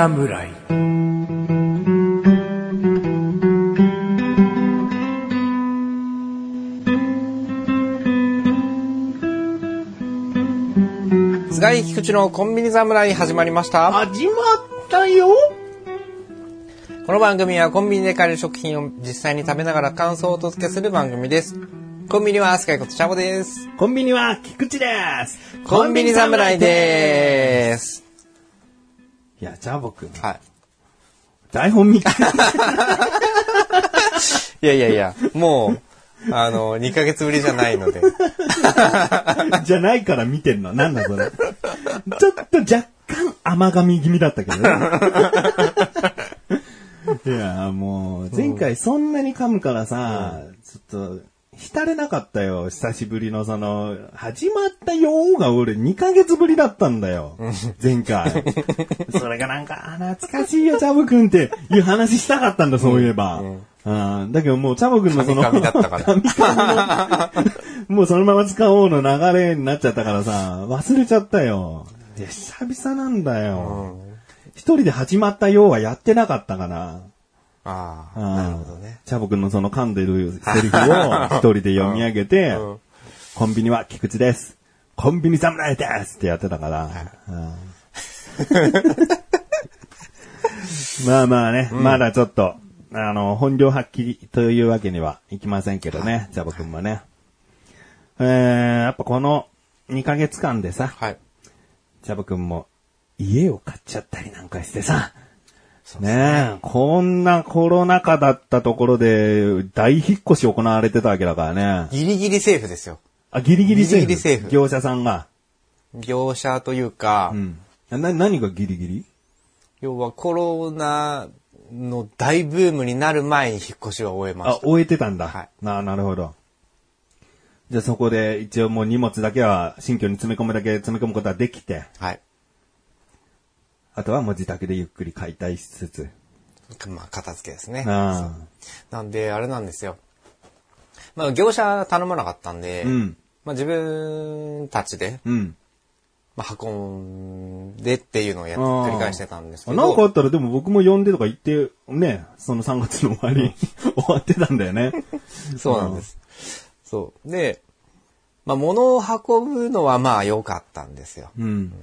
侍菅井菊池のコンビニ侍始まりました。始まったよこの番組はコンビニで買える食品を実際に食べながら感想をお届けする番組です。コンビニは菅井ことチャボです。コンビニは菊池ですコンビニ侍です。いや、ジャボくん、は台本見て、い。いやいやいや、もう、あの、2ヶ月ぶりじゃないので。じゃないから見てんの。なんだそれ。ちょっと若干甘噛み気味だったけどね。いや、もう、前回そんなに噛むからさ、ちょっと、浸れなかったよ。久しぶりのその、始まったよーが俺2ヶ月ぶりだったんだよ。前回。それがなんか、あ懐かしいよ、チャボくんっていう話したかったんだ、そういえば。うんだけどもう、チャボくんのその、だったから もうそのまま使おうの流れになっちゃったからさ、忘れちゃったよ。いや、久々なんだよ。一人で始まったようはやってなかったかな。ああ、うんなるほどね。チャボくんのその噛んでるセリフを 一人で読み上げて、うんコンビニは菊池です。コンビニ侍ですってやってたから。うん まあまあね、まだちょっと、あの、本領発揮というわけにはいきませんけどね、チャボくんもね。えー、やっぱこの2ヶ月間でさ、はい。チャボくんも家を買っちゃったりなんかしてさ、ねえ、こんなコロナ禍だったところで大引っ越し行われてたわけだからね。ギリギリセーフですよ。あ、ギリギリセーフ？ギリギリセーフ業者さんが。業者というか、うん。な、何がギリギリ？要はコロナの大ブームになる前に引っ越しは終えまあし、た。終えてたんだ。はいな、なるほど。じゃあそこで一応もう荷物だけは新居に詰め込むだけ詰め込むことはできて、はい。あとはもう自宅でゆっくり解体しつつ。まあ、片付けですね。あなんで、あれなんですよ。まあ、業者頼まなかったんで、あ。うん。まあ、自分たちで、うん。まあ、運んでっていうのをやっ繰り返してたんですけど、なんかあったらでも僕も呼んでとか言って、ね、その3月の終わり、終わってたんだよね。そうなんです。そう。で、まあ、物を運ぶのはまあ良かったんですよ。うん。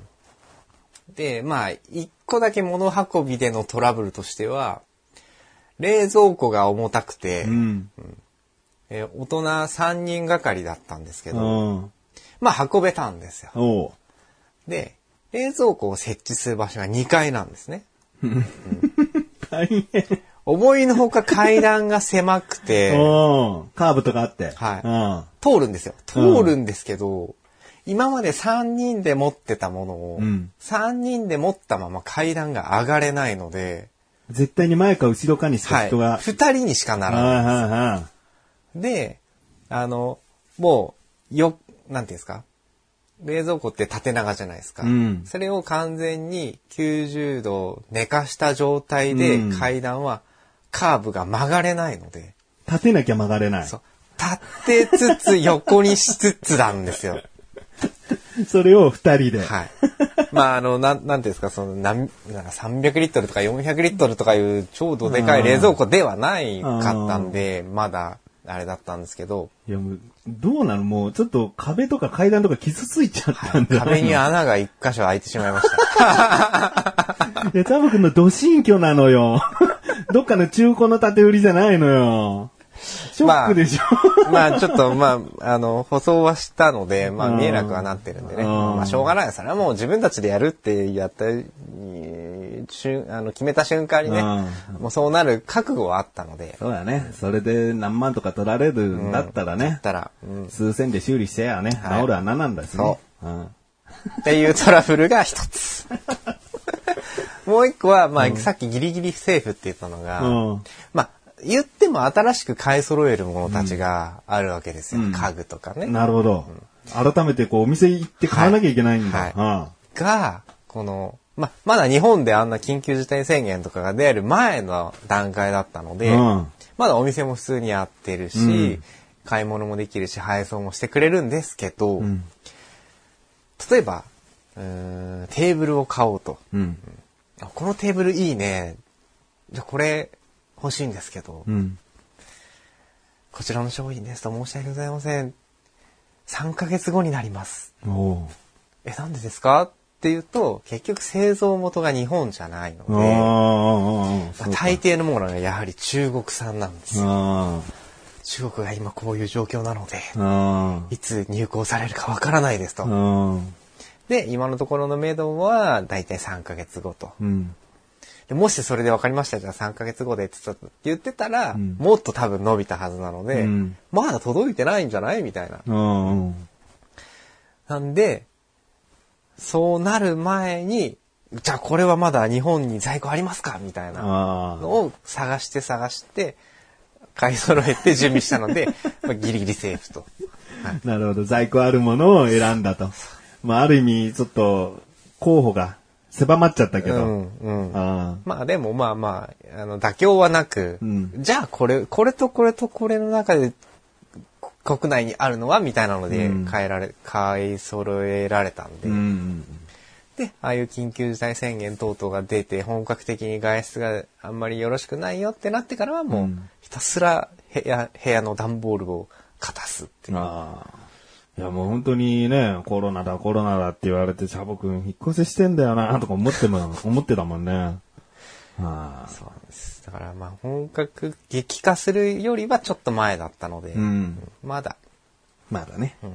で、まあ、一個だけ物運びでのトラブルとしては、冷蔵庫が重たくて、うん。えー大人3人がかりだったんですけうど、ん。まあ運べたんですよ。で、冷蔵庫を設置する場所が2階なんですね。大変。思いのほか階段が狭くて、うん。カーブとかあって。はい通るんですよ。通るんですけど、今まで3人で持ってたものを、うん3人で持ったまま階段が上がれないので、うん。絶対に前か後ろかにしかはい。人が。2人にしかなはいらない。はいはい。で、あの、もう、よ、なんていうんですか？冷蔵庫って縦長じゃないですか。うんそれを完全に90度寝かした状態でうん階段はカーブが曲がれないので、立てなきゃ曲がれない。そう立てつつ横にしつつなんですよ。それを二人で。はい。まあ、あの、なん、なんていうんですか、その、なん、なんか300リットルとか400リットルとかいう超どでかい冷蔵庫ではないかったんで、まだ、あれだったんですけど、いやもう、どうなのもう、ちょっと壁とか階段とか傷ついちゃったんだよ、壁に穴が一箇所開いてしまいました。いや、タブ君のド新居なのよ。どっかの中古の建て売りじゃないのよ。ショックでしょ。まあちょっとまあ、あの、舗装はしたので、まあうん見えなくはなってるんでね。うんまあしょうがない。それはもう自分たちでやるってやった、えーしゅあの決めた瞬間にね、うもうそうなる覚悟はあったので、そうだね。それで何万とか取られるんだったらねだっ。たら、うん数千で修理してやね。はい治る穴なんだしね。そうん。っていうトラブルが一つ。もう一個は、まあ、さっきギリギリセーフって言ったのが、うんまあ、言っても新しく買い揃えるものたちがあるわけですよ。うん家具とかね。なるほど。改めてこう、お店行って買わなきゃいけないんだ。はが、この、ま、まだ日本であんな緊急事態宣言とかが出る前の段階だったので、うんまだお店も普通にやってるし、うん買い物もできるし、配送もしてくれるんですけど、うん。例えば、うーんテーブルを買おうと。うん。あこのテーブルいいね。じゃあこれ欲しいんですけど、うん。こちらの商品ですと申し訳ございません。3ヶ月後になります。え、なんでですか？っていうと、結局製造元が日本じゃないので、ああ、大抵のものがやはり中国産なんですよ。あ中国が今こういう状況なので、いつ入港されるかわからないですあ、と。で、今のところのメドは、だいたい3ヶ月後と。うん。でもしそれで分かりましたじゃあ3ヶ月後でって言ってたら、んもっと多分伸びたはずなので、うんまだ届いてないんじゃないみたいな。うん。なんで、そうなる前に、じゃあこれはまだ日本に在庫ありますかみたいなあのを探して探して、買い揃えて準備したので、まあギリギリセーフと。あ、なるほど。在庫あるものを選んだと。まあ、ある意味、ちょっと、候補が狭まっちゃったけど。うん、うん。あまあでもまあまあ、あの、妥協はなく、うんじゃあこれ、これとこれとこれの中でこ国内にあるのはみたいなのでうん買えられ、買い揃えられたんあ。で、うん。で、ああいう緊急事態宣言等々が出て本格的に外出があんまりよろしくないよってなってからはもう、うんひたすら部屋、部屋の段ボールを片すっていう。いや、もう本当にね、コロナだ、コロナだって言われて、チャボくん引っ越ししてんだよな、とか思っても、思ってたもんね。ああ。そうなんです。だからまあ本格激化するよりはちょっと前だったので、うん。まだ、まだね。ん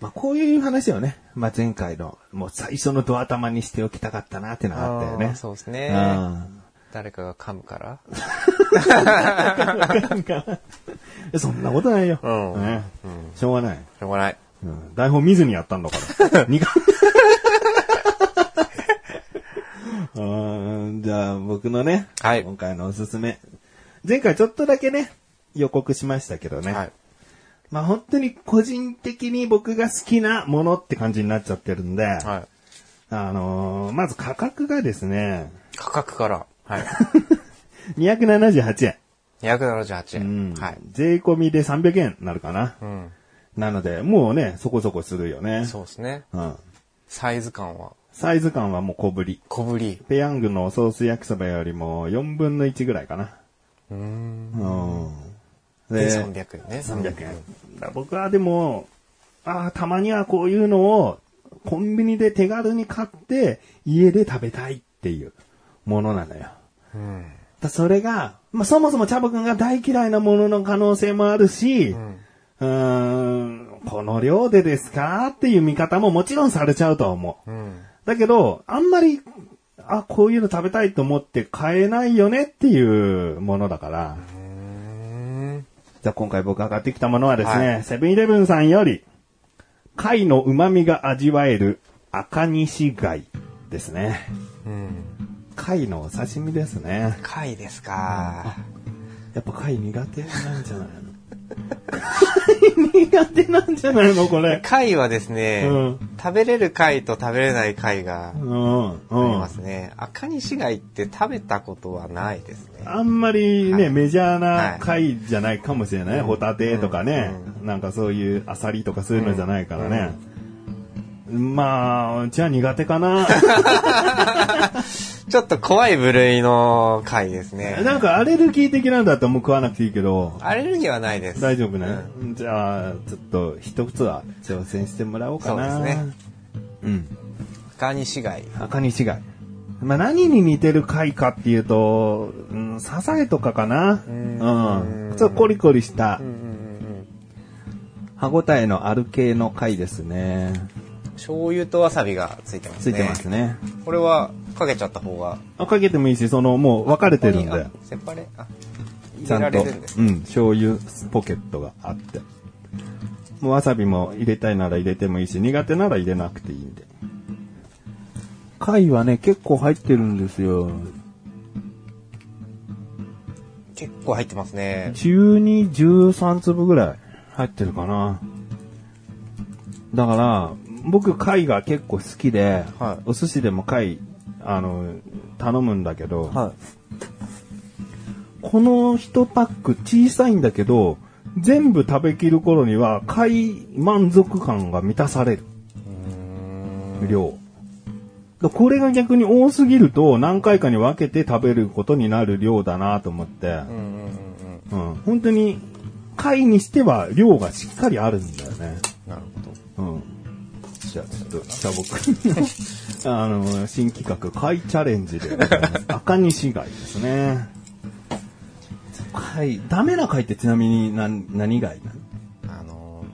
まあ、こういう話をね、まあ、前回の、もう最初のドア玉にしておきたかったなってのがあったよね。そうですね。うん誰かが噛むから。そんなことないよ。うんねしょうがない。しょうがない。うん台本見ずにやったんだから。二 回 うんじゃあ、僕のね、はい今回のおすすめ。前回ちょっとだけね、予告しましたけどね。はい。まあ本当に個人的に僕が好きなものって感じになっちゃってるんで、はい。あのーまず価格がですね、価格から。はい。278円。278う円。んはい。税込みで300円になるかな。うん。なので、もうね、そこそこするよね。そうですね。うん。サイズ感は？サイズ感はもう小ぶり。小ぶり。ペヤングのソース焼きそばよりも4分の1ぐらいかな。うーん。うん。で、300円ね。300円。だ僕はでも、ああ、たまにはこういうのをコンビニで手軽に買って家で食べたいっていうものなのよ。うん。だそれが、まあ、そもそもチャボくんが大嫌いなものの可能性もあるし、うん。うーん、この量でですかっていう見方ももちろんされちゃうとは思う。うん。だけど、あんまり、あ、こういうの食べたいと思って買えないよねっていうものだから。じゃあ今回僕が買ってきたものはですはね、セブンイレブンさんより、貝の旨味が味わえる赤西貝ですね。うん。貝のお刺身ですね。貝ですか。やっぱ貝苦手なんじゃないの？貝苦手なんじゃないの？これ。貝はですね、うん食べれる貝と食べれない貝がうん。うありんますね。赤西貝って食べたことはないですね。あんまりね、はいメジャーはない貝じゃないかもしれない。ホタテとかね、うなんかそういうアサリとかそういうのじゃないからね。まあ、じゃあ苦手かな。ちょっと怖い部類の貝ですね。なんかアレルギー的なんだったらもう食わなくていいけど、アレルギーはないです。大丈夫ね。うじゃあ、ちょっと一つは挑戦してもらおうかな。そうですね。うん。赤西貝。赤西貝。まあ何に似てる貝かっていうと、うん、サザエとかかな。うん。ちょっとコリコリしたうんうんうんうん。歯ごたえのある系の貝ですね。醤油とわさびがついてますね。ついてますね。これはかけちゃった方が。あかけてもいいし、その、もう分かれてるんでちゃんと。うん、醤油ポケットがあって。もうわさびも入れたいなら入れてもいいし、苦手なら入れなくていいんで。貝はね、結構入ってるんですよ。結構入ってますね。12、13粒ぐらい入ってるかな。だから、僕貝が結構好きで、はいお寿司でも貝、あの、頼むんだけど、はこの1パック小さいんだけど、全部食べきる頃には貝満足感が満たされる。量。だこれが逆に多すぎると何回かに分けて食べることになる量だなと思って。うん、本当に貝にしては量がしっかりあるんだよね。なるほど。うん。じゃあちょっと北僕の あの、新企画貝チャレンジで。赤西貝ですね。貝、ダメな貝ってちなみに何、何貝なの？あの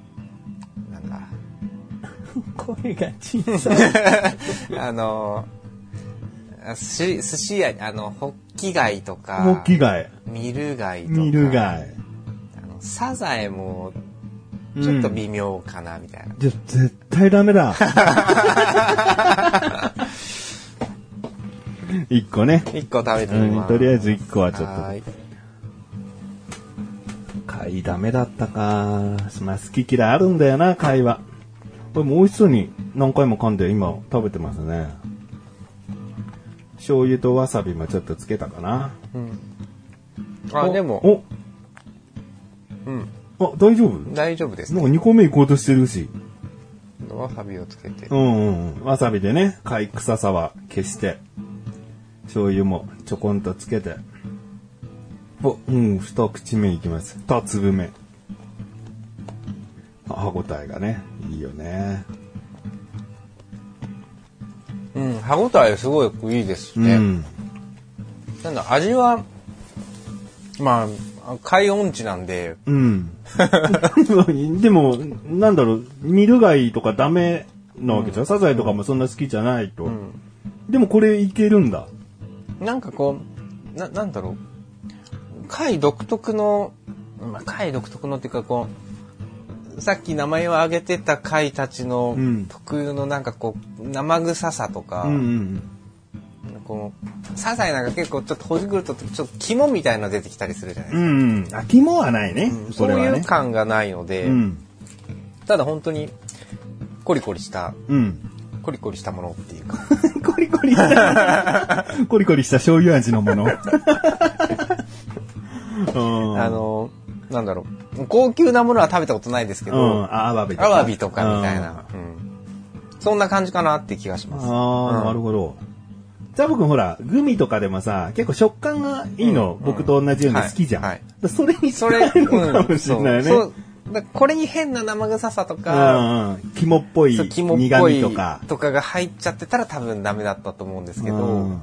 ー、なんだ。声が小さい。あのー、寿司、屋に、あの、ホッキ貝とか、ホッキ貝、ミル貝とか、ミル貝。あのサザエも、ちょっと微妙かな、みたいな。じゃ、絶対ダメだ。一個ね。一個食べてみうん、ます。とりあえず一個はちょっと。貝ダメだったか。まあ好き嫌いあるんだよな、貝は。これも美味しそうに何回も噛んで今食べてますね。醤油とわさびもちょっとつけたかな。あ、でも、お、うん、あ、大丈夫？大丈夫ですね。なんか2個目行こうとしてるし。わさびをつけてう。んうんうん。わさびでね、貝臭さは消して、醤油もちょこんとつけて。お、うん、二口目いきます。二粒目。あ歯ごたえがね、いいよね。うん、歯ごたえすごいいいですね。うん。なんだ、味は、まあ、海音地なんで、うん。でも、なんだろう、ミル貝とかダメなわけじゃん。サザエとかもそんな好きじゃないと。んでもこれいけるんだ。なんかこう、な、なんだろう。貝独特の、まあ、貝独特のっていうかこう、さっき名前を挙げてた貝たちのうん特有のなんかこう、生臭さとか、うんうんこう、サザエなんか結構ちょっとほじくるとちょっと肝みたいなの出てきたりするじゃないでうん。うんうん。あ、肝はないね。すか。そういうこれはね。感がないので、うん。ただ本当にコリコリした、うん。コリコリしたものっていうか。コリコリした、コリコリした醤油味のもの。うん、あの、なんだろう。高級なものは食べたことないですけうん、ど、あアワビとか。アワビとかみたいうんな。うんそんな感じかなって気がします。ああ、うんなるほど。じゃあ僕ほら、グミとかでもさ、結構食感がいいの、うん僕と同じように好きじゃん。はいはいだそれにそれ、近いのかもしれないね。これに変な生臭さとうんか、うん、肝っぽい苦味とか。とかが入っちゃってたら多分ダメだったと思うんですけど、うん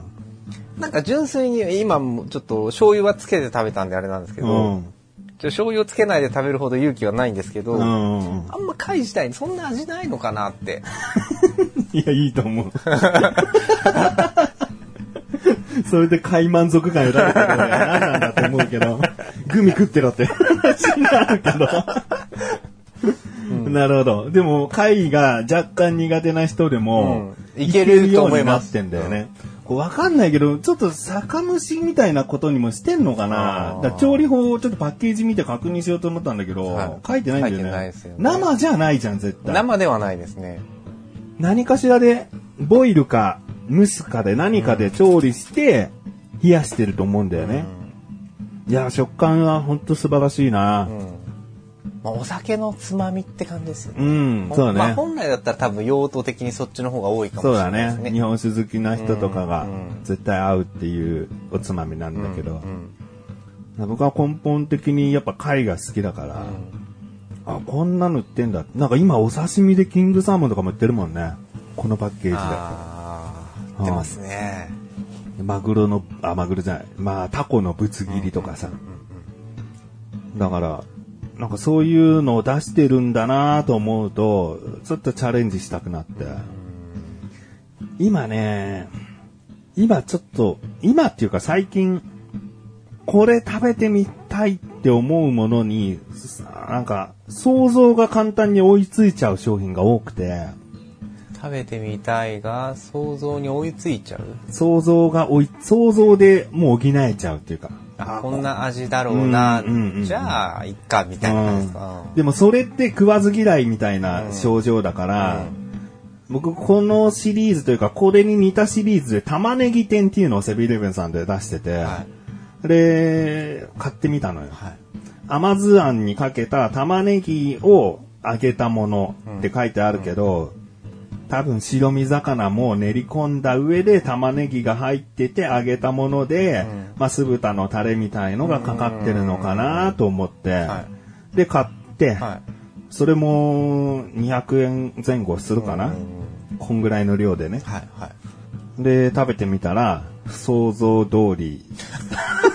なんか純粋に今もちょっと醤油はつけて食べたんであれなんですけど、うん醤油をつけないで食べるほど勇気はないんですけど、うんあんま貝自体にそんな味ないのかなって。いや、いいと思う。それで買い満足感得られたら嫌なんだと思うけど、グミ食ってろって話になるけど。なるほど。でも、貝が若干苦手な人でも、うんいけると思いますいけるようになってんだよね。わかんないけど、ちょっと酒蒸しみたいなことにもしてんのかなだ調理法をちょっとパッケージ見て確認しようと思ったんだけど、はい書いてないんだよね。書いてないですよね生じゃないじゃん、絶対。生ではないですね。何かしらで、ボイルか、蒸すかで何かで調理して、冷やしてると思うんだよね。いや、食感はほんと素晴らしいなう。んまあ、お酒のつまみって感じですようね。ん、そうだまあ、ね。本来だったら多分用途的にそっちの方が多いかもしそうだれないですね。ね。日本酒好きな人とかがうんうん絶対合うっていうおつまみなんだけどう、ん僕は根本的にやっぱ貝が好きだから、あ、こんなの売ってんだ。なんか今お刺身でキングサーモンとかも売ってるもんね。このパッケージで。ああ、出ますね。マグロの、あ、マグロじゃない。まあ、タコのぶつ切りとかさ。だから、なんかそういうのを出してるんだなと思うと、ちょっとチャレンジしたくなって。今ね、今ちょっと、今っていうか最近、これ食べてみたいって思うものに、なんか、想像が簡単に追いついちゃう商品が多くて、食べてみたいが想像に追いついちゃう？想像が追い、想像でもう補えちゃうっていうか。あこんな味だろうな、うんうんうんじゃあ、いっか、みたいな感じですか。でもそれって食わず嫌いみたいな症状だから、僕このシリーズというかこれに似たシリーズで玉ねぎ店っていうのをセブンイレブンさんで出してて、はいそれ買ってみたのよ。はい。甘酢あんにかけた玉ねぎを揚げたものって書いてあるけど、多分白身魚も練り込んだ上で玉ねぎが入ってて揚げたもので、まあ酢豚のタレみたいのがかかってるのかなと思って、はで買って、はい。それも200円前後するかな、こんぐらいの量でね。はい。はい。で、食べてみたら、想像通り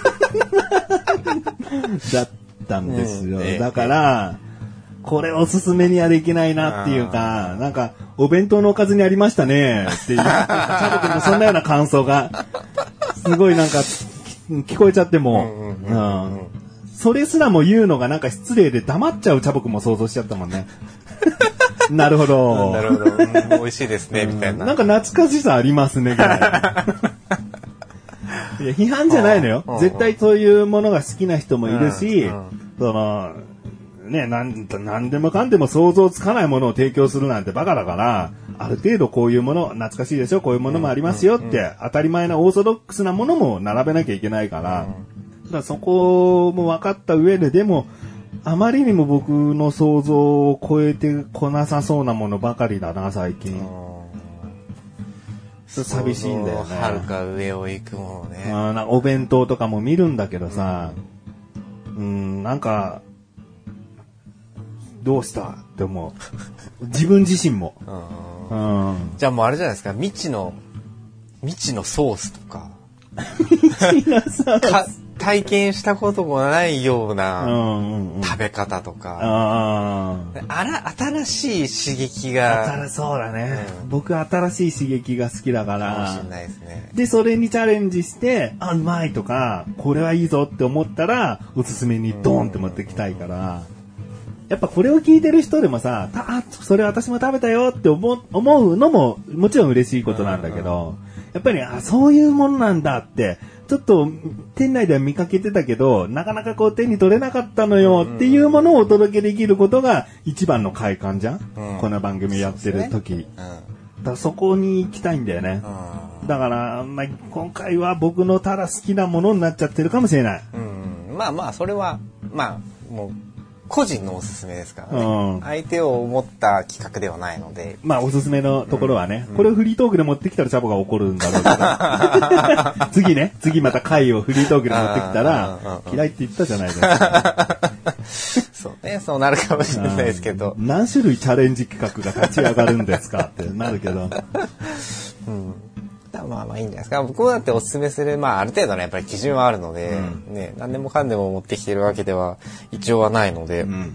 だったんですよ。だから、これおすすめにはできないなっていうか、なんか、お弁当のおかずにありましたねっていう、チャボ君のそんなような感想が、すごいなんか、き聞こえちゃっても、うんそれすらも言うのがなんか失礼で黙っちゃうチャボ君も想像しちゃったもんね。なるほど。なるほど。うん美味しいですね、みたいな。なんか懐かしさありますね、ぐらい。いや批判じゃないのよ。うん。絶対そういうものが好きな人もいるしうん。うん、その、ね、なん、なんでもかんでも想像つかないものを提供するなんてバカだから、ある程度こういうもの、懐かしいでしょ、こういうものもありますよって、当たり前なオーソドックスなものも並べなきゃいけないから、だからそこも分かった上で、でも、あまりにも僕の想像を超えてこなさそうなものばかりだな、最近。寂しいんだよね。はるか上を行くものね。お弁当とかも見るんだけどさ、うん、なんか、どうした？って思う。自分自身も。うんうん。じゃあもうあれじゃないですか、未知の、未知のソースとか、か体験したこともないよううなんうんうん。食べ方とか、ああら、新しい刺激あ。が新そうだね、うん僕新しい刺激が好きだかかもらしれ。ないですね。で、それにチャレンジして、あ、うまいとか、これはいいぞって思ったら、おすすめにドーンって持ってきたいから、やっぱこれを聞いてる人でもさ、たあ、それ私も食べたよって思う思うのももちろん嬉しいことなんだけど、やっぱり、あ、そういうものなんだって、ちょっと店内では見かけてたけど、なかなかこう手に取れなかったのよっていうものをお届けできることが一番の快感じゃん、うんこの番組やってる時。うん。だからそこに行きたいんだよね。うだから、まあ、今回は僕のただ好きなものになっちゃってるかもしれない。ん。うん。まあまあ、それは、まあ、もう、個人のおすすめですからね。うん相手を思った企画ではないので。まあ、おすすめのところはね、これをフリートークで持ってきたらチャボが怒るんだろうけど、次ね、次また回をフリートークで持ってきたうんうんらう、ん嫌いって言ったじゃないですか。そうね、そうなるかもしれないですけど。何種類チャレンジ企画が立ち上がるんですかってなるけど。まあまあいいんじゃないですか。僕もだっておすすめする、まあある程度のやっぱり基準はあるので、ね、何でもかんでも持ってきてるわけでは一応はないので、うん。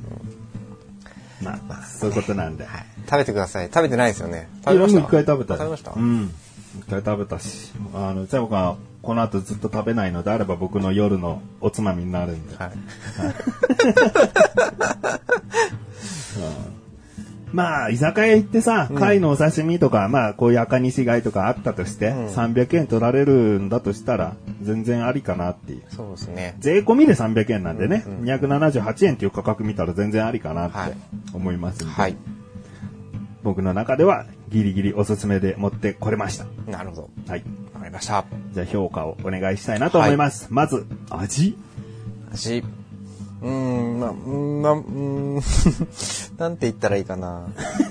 まあ、まあ、そういうことなんで。はい食べてください。食べてないですよね。食べました？一回食べたよ食べました、うん。一回食べたし。あの、チャボがこの後ずっと食べないのであれば僕の夜のおつまみになるんで。はい。まあ、居酒屋行ってさ、貝のお刺身とか、まあ、こういう赤西貝とかあったとして、300円取られるんだとしたら、全然ありかなっていう。そうですね。税込みで300円なんでね、278円っていう価格見たら全然ありかなってはい思いますんで、はい。僕の中ではギリギリおすすめで持ってこれました。なるほど。はい。わかりました。じゃあ評価をお願いしたいなと思います。まず、味味。うーん、まあ、うーん、まあ、うーん、なんて言ったらいいかな。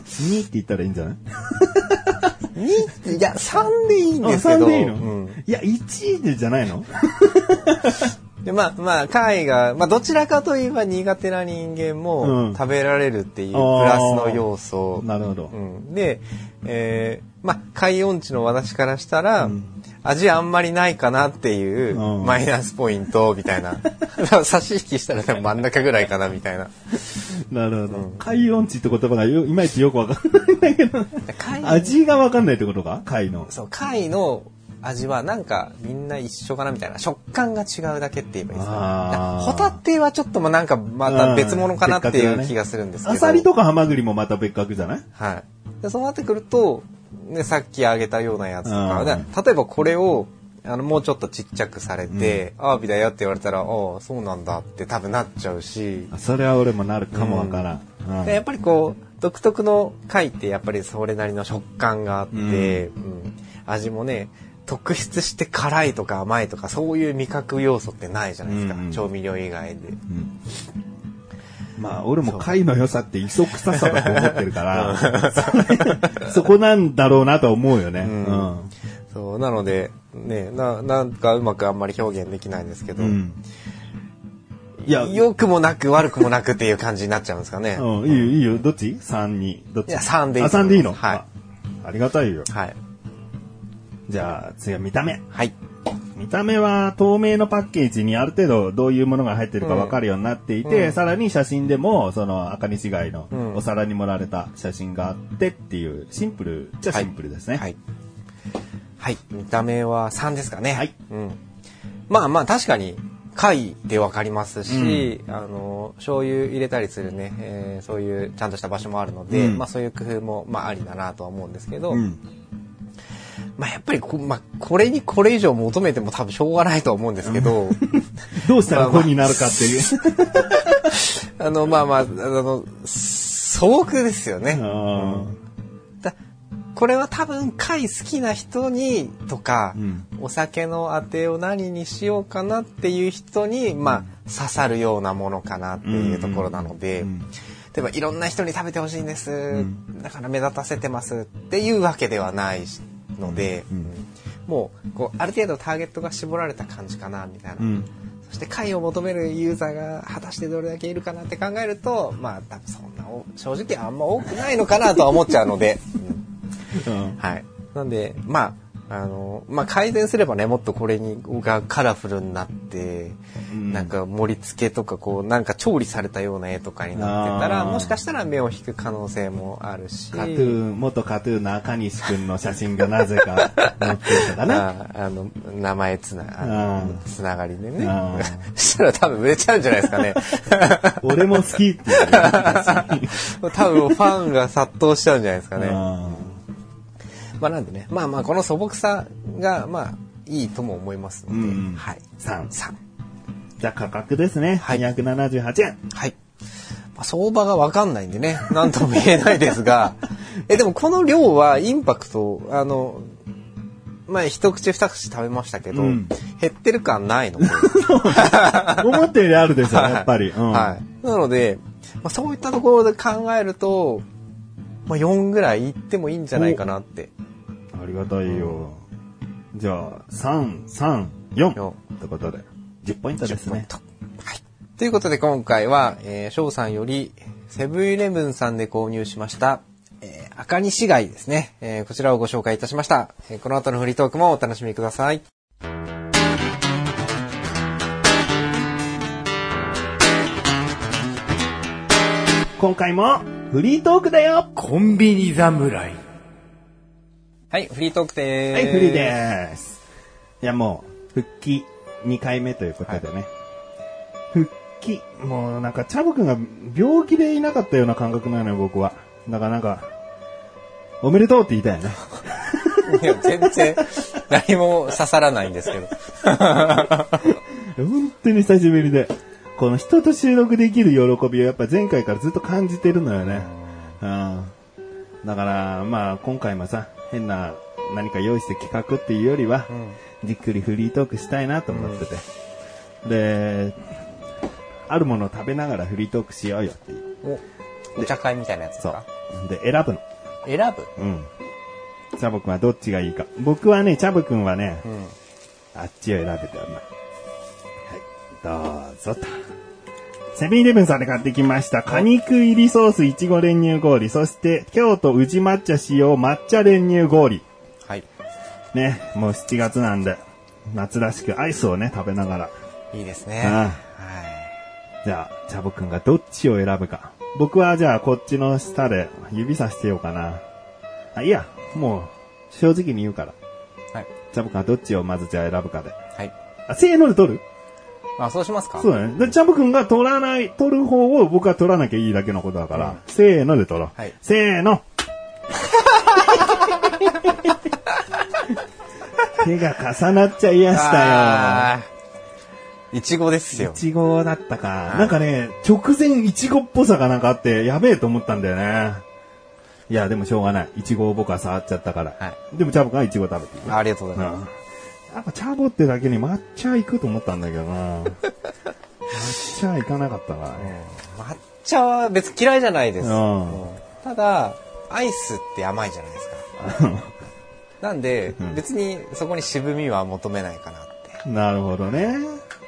2って言ったらいいんじゃない？2いや、3でいいんあ、ですけど。3でいいの、うんいや、1でじゃないの？で、まあ、まあ、貝が、まあ、どちらかといえば苦手な人間うんも食べられるっていうプラスの要素。なるほど。うん、で、えー、まあ、海音痴の私からしたら、味あんまりないかなっていううんマイナスポイントみたいな。差し引きしたら多分真ん中ぐらいかなみたいな。なるほど。海音痴って言葉がよいまいちよくわかんないんだけど、貝味がわかんないってことか？貝の。そう、貝の味はなんかみんな一緒かなみたいな。食感が違うだけって言えばいいですか。ホタテはちょっともなんかまた別物かなっていう気がするんですけど。アサリとかハマグリもまた別格じゃない？はい。でそうなってくると、ね、さっき挙げたようなやつとか、うん。で例えばこれを、あの、もうちょっとちっちゃくされて、アワビだよって言われたら、ああ、そうなんだって多分なっちゃうし、それは俺もなるかもわからん。うん。でやっぱりこう、独特の貝ってやっぱりそれなりの食感があって、うん。味もね、特筆して辛いとか甘いとかそういう味覚要素ってないじゃないですか、うんうん。調味料以外で。うんまあ、俺も貝の良さって磯臭さだと思ってるから、そ こなんだろうなとは思うよね。うん。そう、なので、ね、な、なんかうまくあんまり表現できないんですけど、うん。いや、良くもなく悪くもなくっていう感じになっちゃうんですかね。うん、いいよ、いいよ。どっち ?3、2。どっち？いや3でいいあ、と思います3でいいの？はいあありがたいよ。はい。じゃあ、次は見た目。はい。見た目は透明のパッケージにある程度どういうものが入ってるか分かるようになっていて、うんさらに写真でも、その赤西貝のうんお皿に盛られた写真があってっていう、シンプルじゃシンプルですね。はい。はい。見た目は3ですかね。はい。うん。まあまあ確かに貝でわかりますし、あの、醤油入れたりするね、えーそういうちゃんとした場所もあるので、うんまあそういう工夫もまあありだなとは思うんですけど、うん。まあやっぱりこ、まあこれにこれ以上求めても多分しょうがないと思うんですけど、どうしたらこうになるかっていう。あの、まあまあ、あの、素朴ですよね。これは多分貝好きな人にとか、うん。お酒のあてを何にしようかなっていう人に、まあ刺さるようなものかなっていうところなので、うん。例えばいろんな人に食べてほしいんです、ん。だから目立たせてますっていうわけではないので、うんもうこうある程度ターゲットが絞られた感じかなみたいな、うん。そして貝を求めるユーザーが果たしてどれだけいるかなって考えるとまあ多分そんなお正直あんま多くないのかなとは思っちゃうので、うんうんはい。なんで、まあ、あの、まあ、改善すればね、もっとこれに、がカラフルになって、うんなんか盛り付けとか、こう、なんか調理されたような絵とかになってたら、もしかしたら目を引く可能性もあるし、カトゥーン、元カトゥーンの赤西くんの写真がなぜか載ってるとかな。ああの、名前つな、あの うんつながりでねうん。そしたら多分売れちゃうんじゃないですかね。俺も好きっていう。多分ファンが殺到しちゃうんじゃないですかね。うんまあなんでね、まあまあこの素朴さが、まあいいとも思いますので、うんはい。3。3。じゃあ価格ですね。はい278円。はい。まあ、相場がわかんないんでね、なんとも言えないですが、え、でもこの量はインパクト、あの、まあ一口二口食べましたけど、うん減ってる感ないの 思ったよりあるでしょ、やっぱり。うんはい。なので、まあ、そういったところで考えると、まあ4ぐらいいってもいいんじゃないかなって。ありがたいよ。じゃあ、3、3、4。よってことで、10ポイントですね。とはい。ということで今回は、えー、翔さんよりセブンイレブンさんで購入しました、えー、赤西貝ですね、えーこちらをご紹介いたしました、えーこの後のフリートークもお楽しみください。今回も、フリートークだよコンビニ侍。はい、フリートークでーす。はい、フリーです。いや、もう、復帰2回目ということでね。復帰、もうなんか、チャボくんが病気でいなかったような感覚なのよ、僕は。だからなんか、おめでとうって言いたいよね。いや、全然、何も刺さらないんですけど。本当に久しぶりで、この人と収録できる喜びをやっぱ前回からずっと感じてるのよね。うん。だから、まあ今回もさ、変な何か用意して企画っていうよりは、じっくりフリートークしたいなと思ってて。で、あるものを食べながらフリートークしようよっていう。お、お茶会みたいなやつですそうか。で、選ぶの。選ぶ？うん。チャボくんはどっちがいいか。僕はね、チャボくんはね、うん。あっちを選べております。はい、どうぞと。セブンイレブンさんで買ってきました。果肉入りソースいちご練乳氷、そして京都宇治抹茶使用抹茶練乳氷。はい。ね、もう7月なんで、夏らしくアイスをね、食べながら。いいですね。ああはい。じゃあ、チャボくんがどっちを選ぶか。僕はじゃあ、こっちの下で指さしてようかな。あ、いいや、もう、正直に言うから。はい。チャボくんはどっちをまずじゃあ選ぶかで。はい。あ、せーので取る？あ、そうしますか？そうだね。で、チャボくんが取らない、取る方を僕は取らなきゃいいだけのことだから、せーので取ろう。はいせーの。手が重なっちゃいやしたあーいちごですよ。よい。ちごだったか。はいなんかね、直前いちごっぽさがなんかあって、やべえと思ったんだよね。いや、でもしょうがない。いちごを僕は触っちゃったから。はでもチャボくんはいちご食べてる。ありがとうございうんます。やっぱチャボってだけに抹茶行くと思ったんだけどな。抹茶行かなかったな。抹茶は別に嫌いじゃないです。ただ、アイスって甘いじゃないですか。なんで、別にそこに渋みは求めないかなって。なるほどね。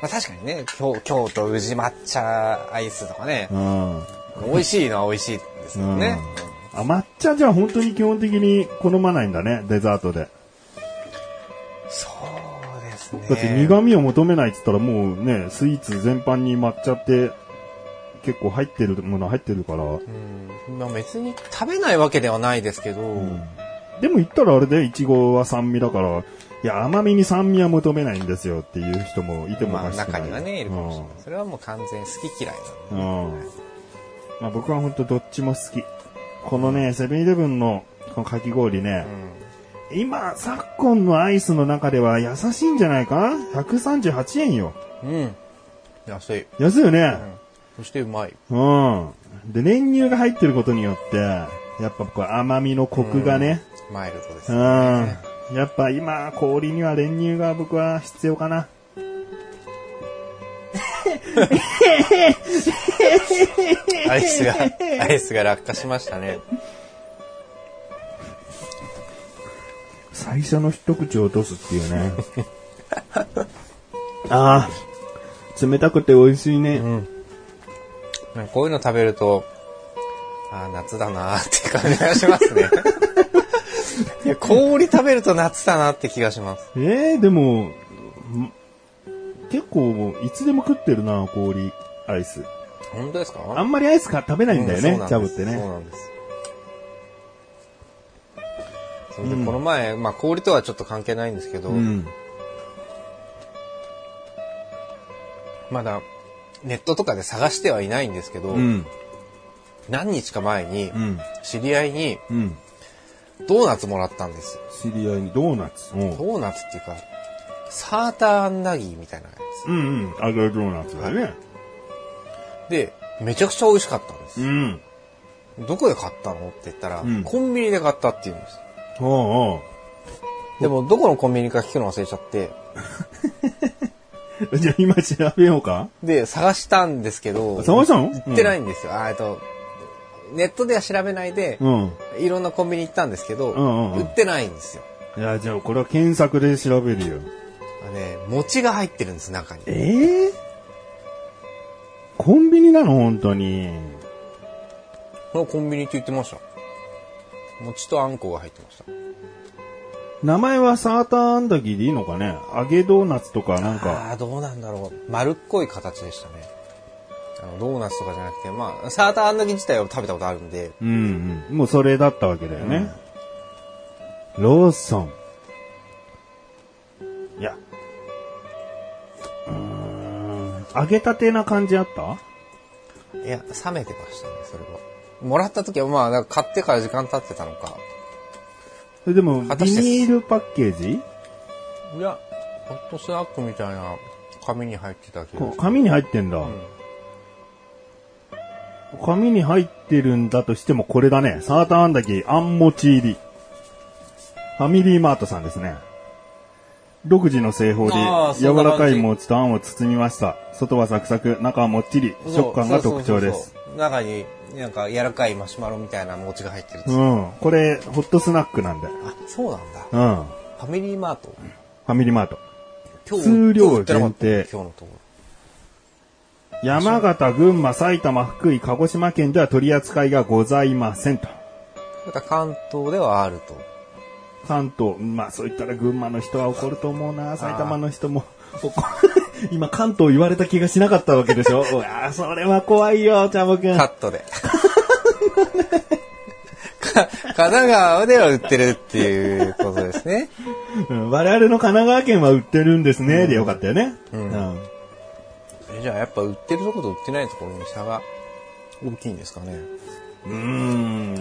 まあ確かにね、京京都宇治抹茶アイスとかねう、ん。美味しいのは美味しいですけどね。あ、抹茶じゃあ本当に基本的に好まないんだね、デザートで。そうですね。だって苦味を求めないって言ったらもうね、スイーツ全般に抹茶って結構入ってるもの入ってるから。うんまあ別に食べないわけではないですけど、でも言ったらあれで、いちごは酸味だから、いや、甘みに酸味は求めないんですよっていう人もいてもおまあかしくない。中にはね、いるかもしれない。それはもう完全好き嫌いなのうん。うん。まあ僕は本当どっちも好き。このね、セブンイレブンのこのかき氷ね、今、昨今のアイスの中では優しいんじゃないか ?138 円よ。うん。うん。安い。安いよね。そしてうまい。うん。で、練乳が入ってることによって、やっぱこう甘みのコクがね、マイルドですうね。ん。やっぱ今、氷には練乳が僕は必要かな。アイスが、アイスが落下しましたね。最初の一口を落とすっていうね。ああ、冷たくて美味しいね。こういうの食べると、ああ、夏だなーって感じがしますね。いや氷食べると夏だなって気がします。えー、でも、ん結構、いつでも食ってるな、氷、アイス。本当ですか？あんまりアイスか食べないんだよね、うんチャブってそうね。なんです。それでこの前、まあ氷とはちょっと関係ないんですけど、うん。まだネットとかで探してはいないんですけど、うん。何日か前にうん。知り合いにうん。ドーナツもらったんですよ。知り合いにドーナツ？うん。ドーナツっていうか、サーターアンダギーみたいなやうんうん。揚げドーナツだね。つ。で、めちゃくちゃ美味しかったんです。うん。どこで買ったの？って言ったら、うんコンビニで買ったって言うんです。おうおでも、どこのコンビニか聞くの忘れちゃって、う じゃあ今調べようか？で、探したんですけど、探したの？売ってないんですよ。あえっと、ネットでは調べないで、うん。いろんなコンビニ行ったんですけど、んうんうん売ってないんですよ。いや、じゃあこれは検索で調べるよ。あね、餅が入ってるんです、中に。ええコンビニなの？本当に。コンビニって言ってました。餅とあんこが入ってました。名前はサーターアンダギーでいいのかね？揚げドーナツとかなんか。ああ、どうなんだろう。丸っこい形でしたね。あのドーナツとかじゃなくて、まあ、サーターアンダギー自体は食べたことあるんで、うんうん。もうそれだったわけだよね。ローソン。いや。うーん。揚げたてな感じあった？いや、冷めてましたね、それは。もらった時は、まあ、なんか買ってから時間経ってたのか。それでも、ビニールパッケージ？いや、ホットスナックみたいな紙に入ってた気がする。こう紙に入ってんだ。紙に入ってるんだとしてもこれだね。サーターアンダギーあんもち入り。ファミリーマートさんですね。独自の製法で柔らかい餅とあんを包みました。外はサクサク、中はもっちり、食感が特徴です。中に、なんか柔らかいマシュマロみたいな餅が入ってるうん。これ、ホットスナックなんだよ。あ、そうなんだ。うん。ファミリーマート？ファミリーマート。今数量売ってなかった限定今日のとこ山形、群馬、埼玉、福井、鹿児島県では取り扱いがございませんと。ろ。また関東ではあると。関東、まあそう言ったら群馬の人は怒ると思うな、埼玉の人も。怒 今関東言われた気がしなかったわけでしょ うわそれは怖いよ、チャボくん。カットで。か神奈川では売ってるっていうことですね。うん我々の神奈川県は売ってるんですね、でよかったよね。うんえじゃあやっぱ売ってるところと売ってないところに差が大きいんですかね。うーん。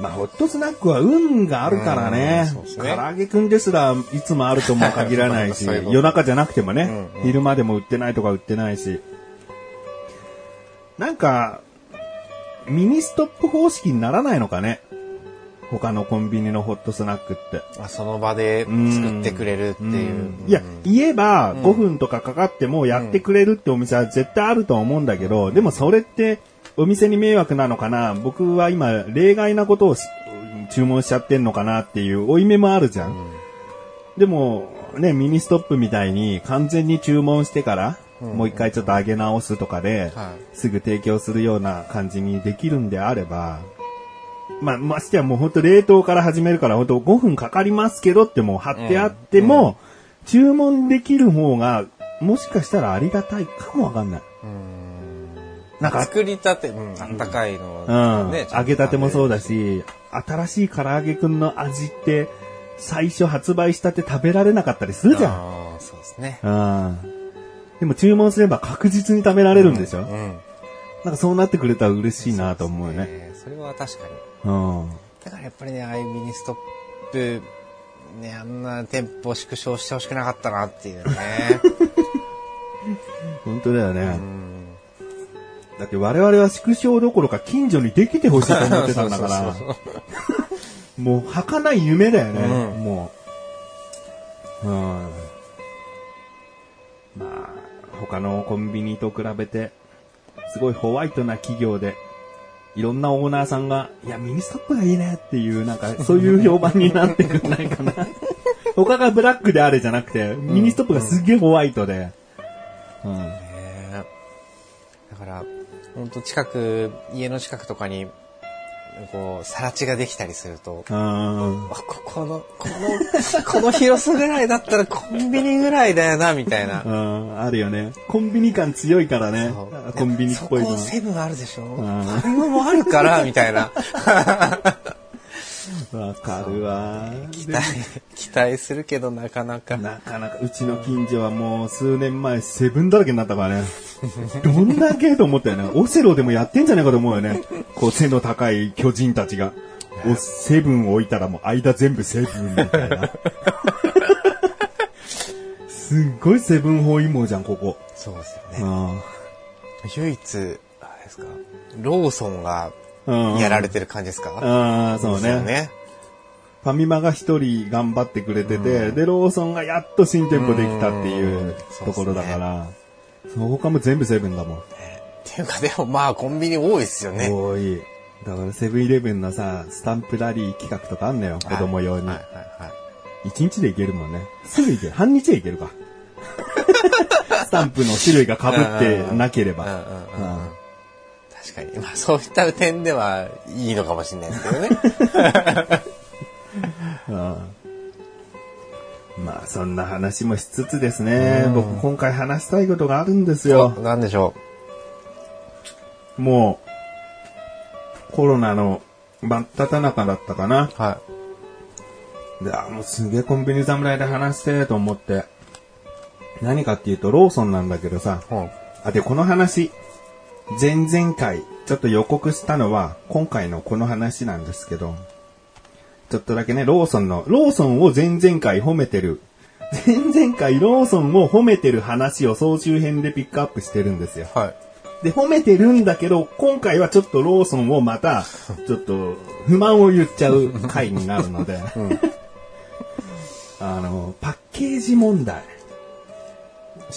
まあ、ホットスナックは運があるからねうんそうです。ね唐揚げくんですらいつもあるとも限らないし、そういうこと夜中じゃなくてもね、うんうん昼間でも売ってないとか売ってないし。なんか、ミニストップ方式にならないのかね？他のコンビニのホットスナックって。あその場で作ってくれるっていう。いや、言えば5分とかかかってもやってくれるってお店は絶対あるとは思うんだけど、でもそれってお店に迷惑なのかな？僕は今例外なことをし注文しちゃってんのかなっていう負い目もあるじゃん。でも、ね、ミニストップみたいに完全に注文してから、もう一回ちょっと揚げ直すとかで、はすぐ提供するような感じにできるんであれば、まあ、ましてやもうほんと冷凍から始めるからほんと5分かかりますけどってもう貼ってあっても、注文できる方が、もしかしたらありがたいかもわかんない。なんか、作りたて、うん、あったかいの、うん、ね揚げたてもそうだ。だし、新しい唐揚げくんの味って、最初発売したて食べられなかったりするじゃん。あーそうですね。うん。でも注文すれば確実に食べられるんでしょ、うん。なんかそうなってくれたら嬉しいなと思うよね。ねそれは確かに。うん。だからやっぱりね、ああいうミニストップ、ね、あんな店舗縮小してほしくなかったなっていうね。本当だよね。うんだって我々は縮小どころか近所にできてほしいと思ってたんだから。もう儚い夢だよね、うんもう。うん。まあ、他のコンビニと比べて、すごいホワイトな企業で、いろんなオーナーさんが、いや、ミニストップがいいねっていう、なんか、そういう評判になってくんないかな。他がブラックであれじゃなくて、ミニストップがすげえホワイトで。うん。ねだから、本当近く、家の近くとかに、こう、更地ができたりすると、うん。あここの、この、この広さぐらいだったらコンビニぐらいだよな、みたいな。うん、あるよね。コンビニ感強いからね。コンビニっぽいのそこ。セブンあるでしょんファミマもあるから、みたいな。わかるわ。期待、期待するけどなかなか。なかなか、うちの近所はもう数年前セブンだらけになったからね。どんだけと思ったよね。オセロでもやってんじゃないかと思うよね。こう背の高い巨人たちが。おセブン置いたらもう間全部セブンみたいな。すっごいセブン包囲網じゃん、ここ。そうですよね。あ唯一、あれですか、ローソンがあやられてる感じですか？ああ、そうですよね。ファミマが一人頑張ってくれてて、で、ローソンがやっと新店舗できたっていううんところだから、その他も全部セブンだもん。っていうか、でもまあコンビニ多いですよね。多い。だからセブンイレブンのさ、スタンプラリー企画とかあんのよ、子供用にはい。はいはい。一日でいけるもんね。すぐいける。半日でいけるか。スタンプの種類が被ってなければ。確かに。まあそういった点ではいいのかもしれないですけどね。うんまあ、そんな話もしつつですね、僕今回話したいことがあるんですよ。なんでしょもう、コロナの真っ只中だったかな。う。はで、あ、もうすげえコンビニ侍で話してと思って。何かっていうと、ローソンなんだけどさ。い。うん。あ、で、この話、前々回、ちょっと予告したのは、今回のこの話なんですけど、ちょっとだけね、ローソンの、ローソンを前々回褒めてる、前々回ローソンを褒めてる話を総集編でピックアップしてるんですよ。はい。で、褒めてるんだけど、今回はちょっとローソンをまた、ちょっと不満を言っちゃう回になるので、あの、パッケージ問題。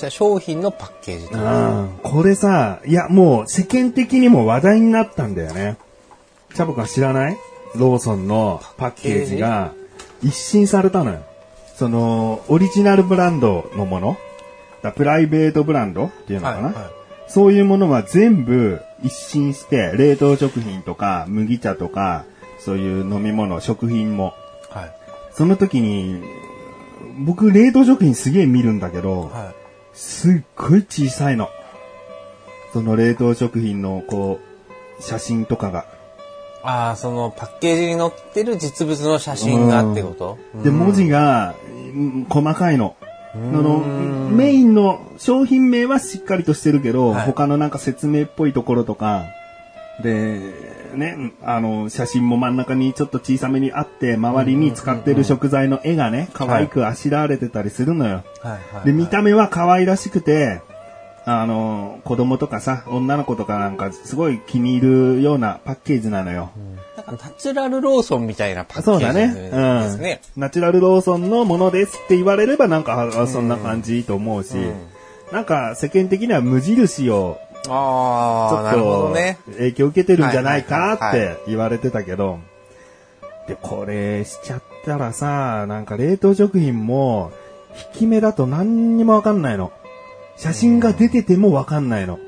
商品のパッケージとうんこれさ、いや、もう世間的にも話題になったんだよね。チャボ君知らない？ローソンのパッケージが一新されたのよ。その、オリジナルブランドのものだプライベートブランドっていうのかな、はいはいそういうものは全部一新して、冷凍食品とか麦茶とか、そういう飲み物、食品も。はい。その時に、僕冷凍食品すげえ見るんだけど、はい。すっごい小さいの。その冷凍食品の、こう、写真とかが。ああ、そのパッケージに載ってる実物の写真がってこと？で、文字が、うん細かいの。その、メインの商品名はしっかりとしてるけど、はい。他のなんか説明っぽいところとか、で、ね、あの、写真も真ん中にちょっと小さめにあって、周りに使ってる食材の絵がね、可愛くあしらわれてたりするのよ。はいはい。で、見た目は可愛らしくて、あの、子供とかさ、女の子とかなんかすごい気に入るようなパッケージなのよ。なんかナチュラルローソンみたいなパッケそうだね。ージですね。うん。ナチュラルローソンのものですって言われればなんか、あそんな感じと思うし、なんか世間的には無印をちああ、ょなるほどっね。と影響受けてるんじゃないかって言われてたけど、で、これしちゃったらさ、なんか冷凍食品も、引き目だと何にもわかんないの。写真が出ててもわかんないの。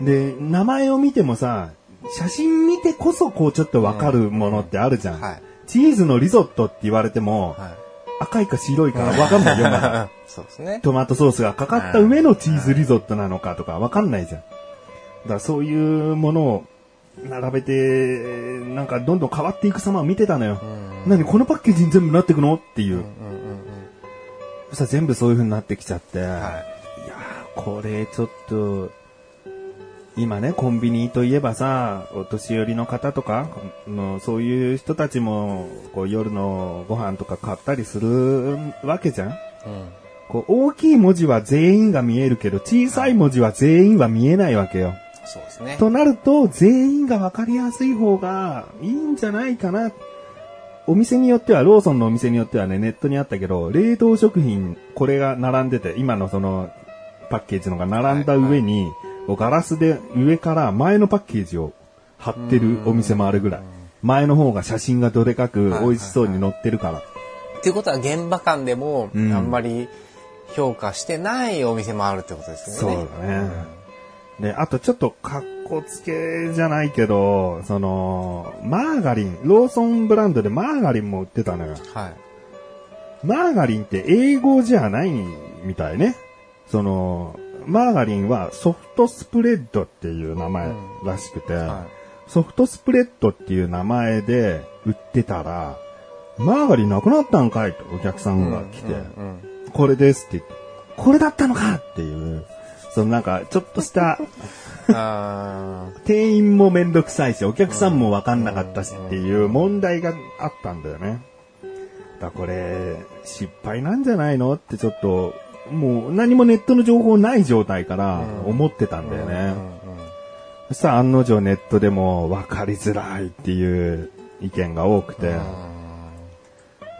で、名前を見てもさ、写真見てこそこうちょっとわかるものってあるじゃん。はい。チーズのリゾットって言われても、はい。赤いか白いかわかんないよ、まだ。そうですね。トマトソースがかかった上のチーズリゾットなのかとかわかんないじゃん。だからそういうものを並べて、なんかどんどん変わっていく様を見てたのよ。何このパッケージに全部なってくのっていう。うんうんうん。そしたら全部そういう風になってきちゃって。はい。これちょっと、今ね、コンビニといえばさ、お年寄りの方とか、のそういう人たちも、こう夜のご飯とか買ったりするわけじゃんうん。こう大きい文字は全員が見えるけど、小さい文字は全員は見えないわけよ。そうですね。となると、全員がわかりやすい方がいいんじゃないかな。お店によっては、ローソンのお店によってはね、ネットにあったけど、冷凍食品、これが並んでて、今のその、パッケージのが並んだ上に、ガラスで上から前のパッケージを貼ってるお店もあるぐらい。前の方が写真がどでかく美味しそうに載ってるから。っていうことは現場間でも、あうんんまり評価してないお店もあるってことですそう。だね。で、あとちょっと格好つけじゃないけど、その、マーガリン、ローソンブランドでマーガリンも売ってたのよ。はい。マーガリンって英語じゃないみたいね。その、マーガリンはソフトスプレッドっていう名前らしくて、はソフトスプレッドっていう名前で売ってたら、マーガリンなくなったんかいとお客さんが来て、うんうんこれですって言って、これだったのかっていう、そのなんかちょっとした あ店員もめんどくさいし、お客さんもわかんなかったしっていう問題があったんだよね。だこれ、失敗なんじゃないのってちょっと、もう何もネットの情報ない状態から思ってたんだよね。そしたら案の定ネットでも分かりづらいっていう意見が多くて、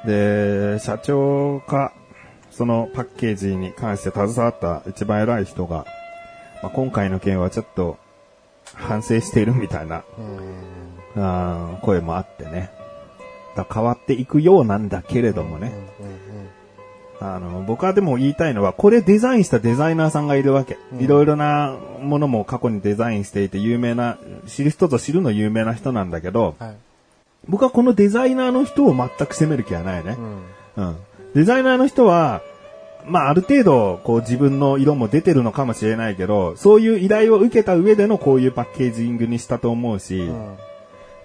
で、社長か、そのパッケージに関して携わった一番偉い人が、まあ、今回の件はちょっと反省しているみたいな、声もあってね。だ変わっていくようなんだけれどもね。あの、僕はでも言いたいのは、これデザインしたデザイナーさんがいるわけ。いろいろなものも過去にデザインしていて有名な、知る人ぞ知るの有名な人なんだけど、はい。僕はこのデザイナーの人を全く責める気はないねう。ん。うん。デザイナーの人は、まあある程度、こう自分の色も出てるのかもしれないけど、そういう依頼を受けた上でのこういうパッケージングにしたと思うし、うん。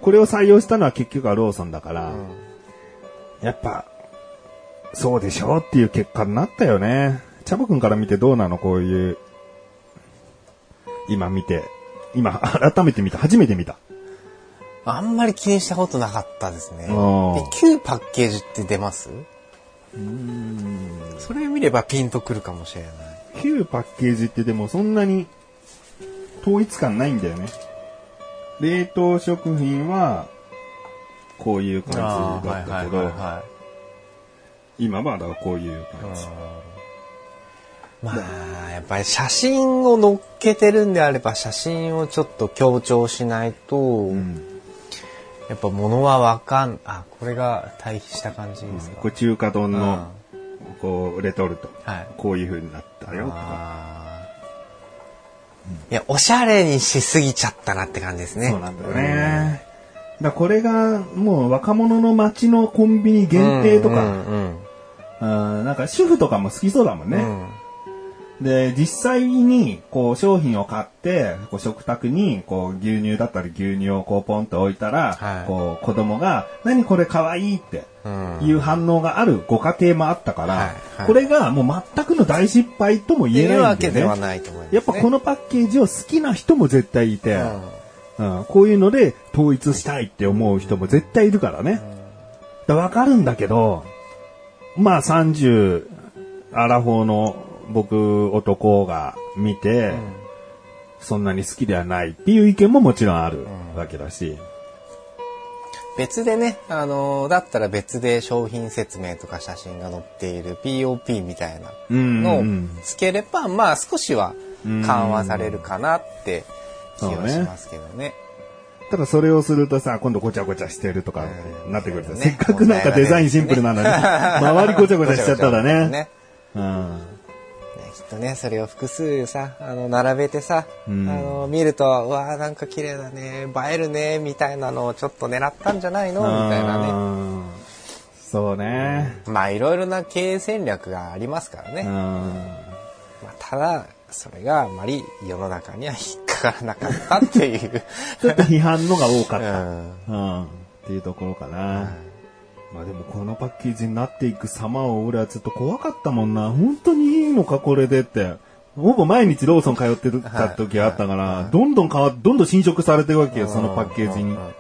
これを採用したのは結局はローソンだから、うんやっぱ、そうでしょっていう結果になったよね。チャボくんから見てどうなの？こういう、今見て、今改めて見た、初めて見た。あんまり気にしたことなかったですね。でうん、旧パッケージって出ます？それ見ればピンとくるかもしれない。旧パッケージってでもそんなに統一感ないんだよね。冷凍食品は、こういう感じだったけど、は今はだからこういう感じ。まあ、やっぱり写真を載っけてるんであれば写真をちょっと強調しないと、うんやっぱ物はわかん、あ、これが対比した感じですか？これ中華丼うんの、こう、レトルト。はい。こういう風になったよとか。いや、おしゃれにしすぎちゃったなって感じですね。そうなんだよね。だこれがもう若者の街のコンビニ限定とか、うんなんか主婦とかも好きそうだもんね。うん。で、実際にこう商品を買って、こう食卓にこう牛乳だったり牛乳をこうポンと置いたら、はいこう子供が何これ可愛いってうんいう反応があるご家庭もあったから、はいはいこれがもう全くの大失敗とも言えないんだよね。けではないと思います、ね。やっぱこのパッケージを好きな人も絶対いて、うんうん、こういうので統一したいって思う人も絶対いるからね。だわかるんだけど、まあ30、アラフォーの僕男が見て、そんなに好きではないっていう意見ももちろんあるわけだし。別でね、あのだったら別で商品説明とか写真が載っている POP みたいなのをつければ、まあ少しは緩和されるかなって気はしますけどね。ただそれをするとさ、今度ごちゃごちゃしてるとかなってくると、せっかくなんかデザインシンプルなのに、周りごちゃごちゃしちゃったらね。うん。きっとね、それを複数さ、あの、並べてさ、うん、あの、見ると、うわーなんか綺麗だね、映えるね、みたいなのをちょっと狙ったんじゃないの？みたいなね。そうね。まあ、いろいろな経営戦略がありますからね。まあ、ただ、それがあまり世の中には引っかからなかったっていうちょっと批判のが多かった。うん。うん、っていうところかな。まあでもこのパッケージになっていく様を俺はちょっと怖かったもんな。本当にいいのかこれでって。ほぼ毎日ローソン通ってた時があったから、どんどん変わどんどん侵食されてるわけよ、そのパッケージに。あ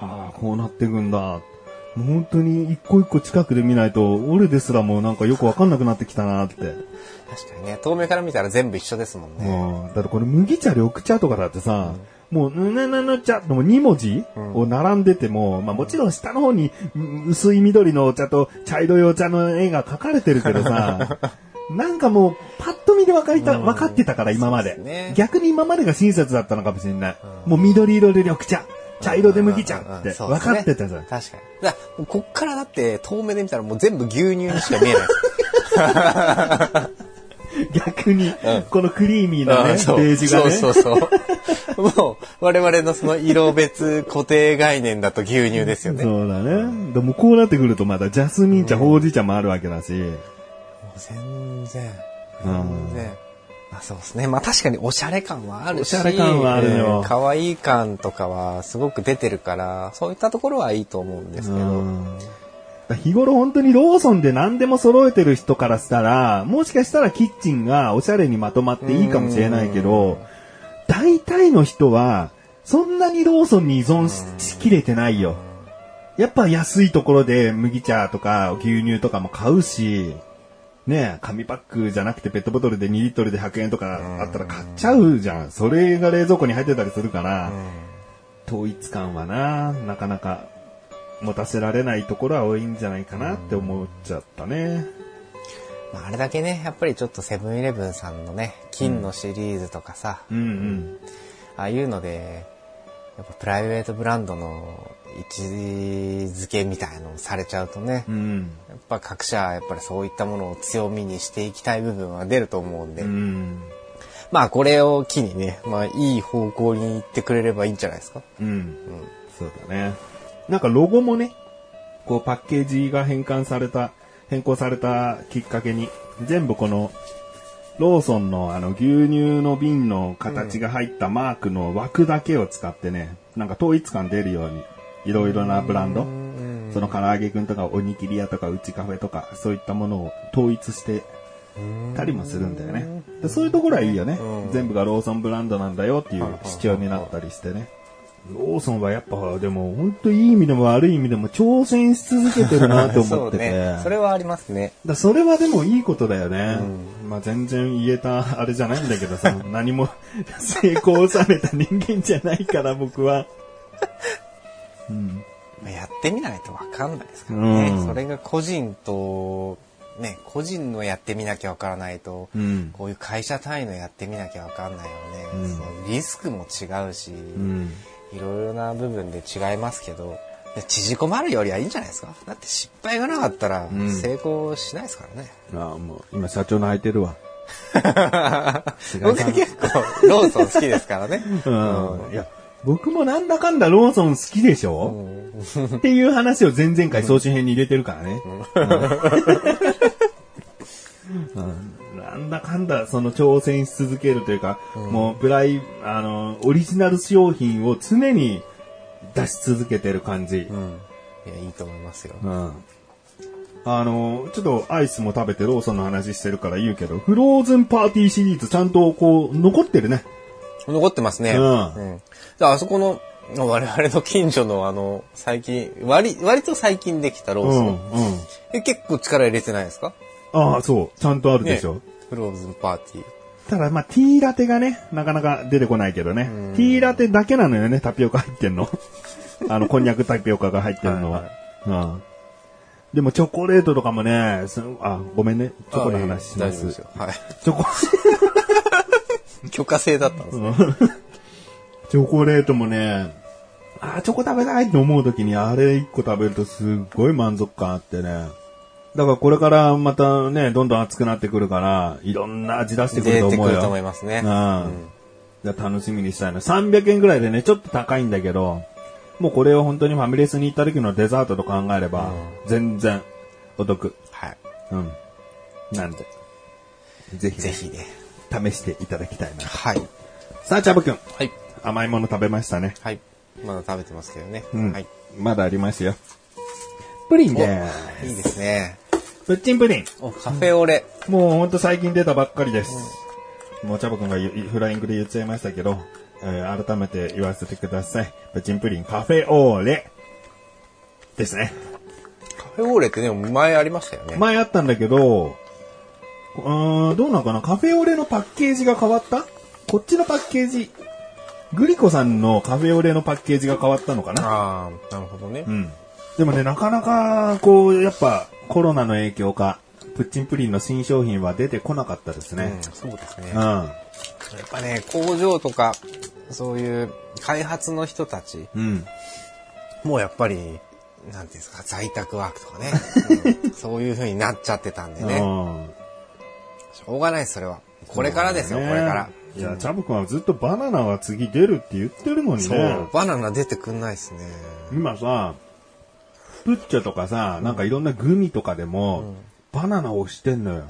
あ、こうなっていくんだ。もう本当に一個一個近くで見ないと、俺ですらもうなんかよくわかんなくなってきたなって。確かにね、遠目から見たら全部一緒ですもんね。うん。だってこれ麦茶、緑茶とかだってさ、うんもう、ぬぬぬぬ茶の2文字を並んでても、まあもちろん下の方に薄い緑のお茶と茶色いお茶の絵が描かれてるけどさ、なんかもう、パッと見で分かりた、分かってたから今まで。ね、逆に今までが親切だったのかもしれない。もう緑色で緑茶。茶色で麦茶って分かってたじゃん。確かに。だこっからだって遠目で見たらもう全部牛乳にしか見えない。逆に、このクリーミーなね、ベージがね。そうそうそう。もう、我々のその色別固定概念だと牛乳ですよね。そうだね。でもこうなってくるとまだジャスミン茶、ほうじ茶もあるわけだし。全然、全然。あそうですね。まあ確かにおしゃれ感はあるし。おしゃれ感はあるよ。可愛い感とかはすごく出てるから、そういったところはいいと思うんですけど。日頃本当にローソンで何でも揃えてる人からしたら、もしかしたらキッチンがおしゃれにまとまっていいかもしれないけど、大体の人は、そんなにローソンに依存しきれてないよ。やっぱ安いところで麦茶とか牛乳とかも買うし、ね紙パックじゃなくてペットボトルで2リットルで100円とかあったら買っちゃうじゃん。それが冷蔵庫に入ってたりするから、統一感はな、なかなか持たせられないところは多いんじゃないかなって思っちゃったね。まあ、あれだけね、やっぱりちょっとセブンイレブンさんのね、金のシリーズとかさ、うん、うんうんああいうので、やっぱプライベートブランドの位置づけみたいのをされちゃうとね、うん、やっぱ各社やっぱりそういったものを強みにしていきたい部分は出ると思うんで、うん、まあこれを機にね、まあいい方向に行ってくれればいいんじゃないですか。うん。うん、そうだね。なんかロゴもね、こうパッケージが変換された、変更されたきっかけに、全部この、ローソンのあの牛乳の瓶の形が入ったマークの枠だけを使ってね、なんか統一感出るように、いろいろなブランド、その唐揚げくんとかおにぎり屋とかうちカフェとか、そういったものを統一してたりもするんだよね。でそういうところはいいよね。全部がローソンブランドなんだよっていう主張になったりしてね。ローソンはやっぱ、でも、本当いい意味でも悪い意味でも挑戦し続けてるなと思ってて。そね。それはありますね。だそれはでもいいことだよね。うん、まあ全然言えたあれじゃないんだけどさ、何も 成功収めた人間じゃないから僕は。うん。やってみないとわかんないですからね。うん、それが個人と、ね、個人のやってみなきゃわからないと、うん、こういう会社単位のやってみなきゃわかんないよね。うん、そのリスクも違うし、うんいろいろな部分で違いますけど、縮こまるよりはいいんじゃないですか？だって失敗がなかったら成功しないですからね。うん、ああ、もう今社長泣いてるわ。僕結構ローソン好きですからね。うん。いや、僕もなんだかんだローソン好きでしょ、うん、っていう話を前々回総集編に入れてるからね。うんなんだかんだ、その挑戦し続けるというか、うん、もうプライ、あの、オリジナル商品を常に出し続けてる感じ。うん。いや、いいと思いますよ。うん。あの、ちょっとアイスも食べてローソンの話してるから言うけど、フローズンパーティーシリーズちゃんとこう、残ってるね。残ってますね。うん。うん、あそこの、我々の近所のあの、最近、割、割と最近できたローソン。うん、うん、結構力入れてないですか？ああ、そう。ちゃんとあるでしょ。ねフローズンパーティー。ただ、まあ、ティーラテがね、なかなか出てこないけどね。ティーラテだけなのよね、タピオカ入ってんの。あの、こんにゃくタピオカが入ってるのは。うん。でも、チョコレートとかもね、すあ、ごめんね。チョコの話します。大丈夫ですよ。はい。チョコ、許可制だったんですね。チョコレートもね、あーチョコ食べたいって思う時にあれ一個食べるとすっごい満足感あってね。だからこれからまたね、どんどん暑くなってくるから、いろんな味出してくると思うよ。出てくると思いますね。うん。じゃあ楽しみにしたいな。300円ぐらいでね、ちょっと高いんだけど、もうこれを本当にファミレスに行った時のデザートと考えれば、全然お得。はい。うん。なんで、ぜひ、ぜひね。試していただきたいな。はい。さあ、チャブくん。はい。甘いもの食べましたね。はい。まだ食べてますけどね。うん。はい。まだありますよ。プリンでいいですね。す。プッチンプリン。お、カフェオレ。もうほんと最近出たばっかりです。もうチャボくんがフライングで言っちゃいましたけど、えー改めて言わせてください。プッチンプリンカフェオーレですね。カフェオレってね、前ありましたよね。前あったんだけど、うーん、どうなのかな？カフェオレのパッケージが変わった？こっちのパッケージ、グリコさんのカフェオレのパッケージが変わったのかな？ああ、なるほどねう。ん。でもね、なかなか、こう、やっぱコロナの影響か、プッチンプリンの新商品は出てこなかったですねうん。、そうですね。うん。やっぱね、工場とか、そういう開発の人たち、うん。もうやっぱり、なんていうんですか、在宅ワークとかね、うんそういう風になっちゃってたんでね。うん。しょうがないです、それは。これからですよ、ねこれから。いや、チャブ君はずっとバナナは次出るって言ってるのにそうね。、バナナ出てくんないですね。今さ、プッチョとかさ、なんかいろんなグミとかでも、バナナをしてんのよ。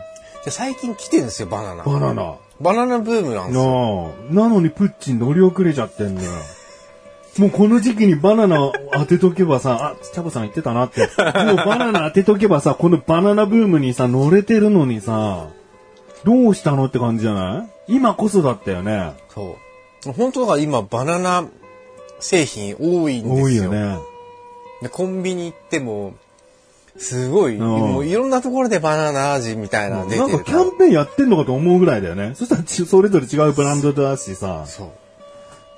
で最近来てるんですよ、バナナ。バナナ。バナナブームなんですよ。なのにプッチン乗り遅れちゃってんのよ。もうこの時期にバナナ 当てとけばさ、あ、チャボさん言ってたなって。もうバナナ当てとけばさ、このバナナブームにさ、乗れてるのにさ、どうしたのって感じじゃない？今こそだったよね。そう。本当だから今、バナナ製品多いんですよ。多いよね。で、コンビニ行っても、すごい、んもういろんなところでバナナ味みたいなの出てるなんかキャンペーンやってんのかと思うぐらいだよね。そしたらちそれぞれ違うブランドだしさ。そ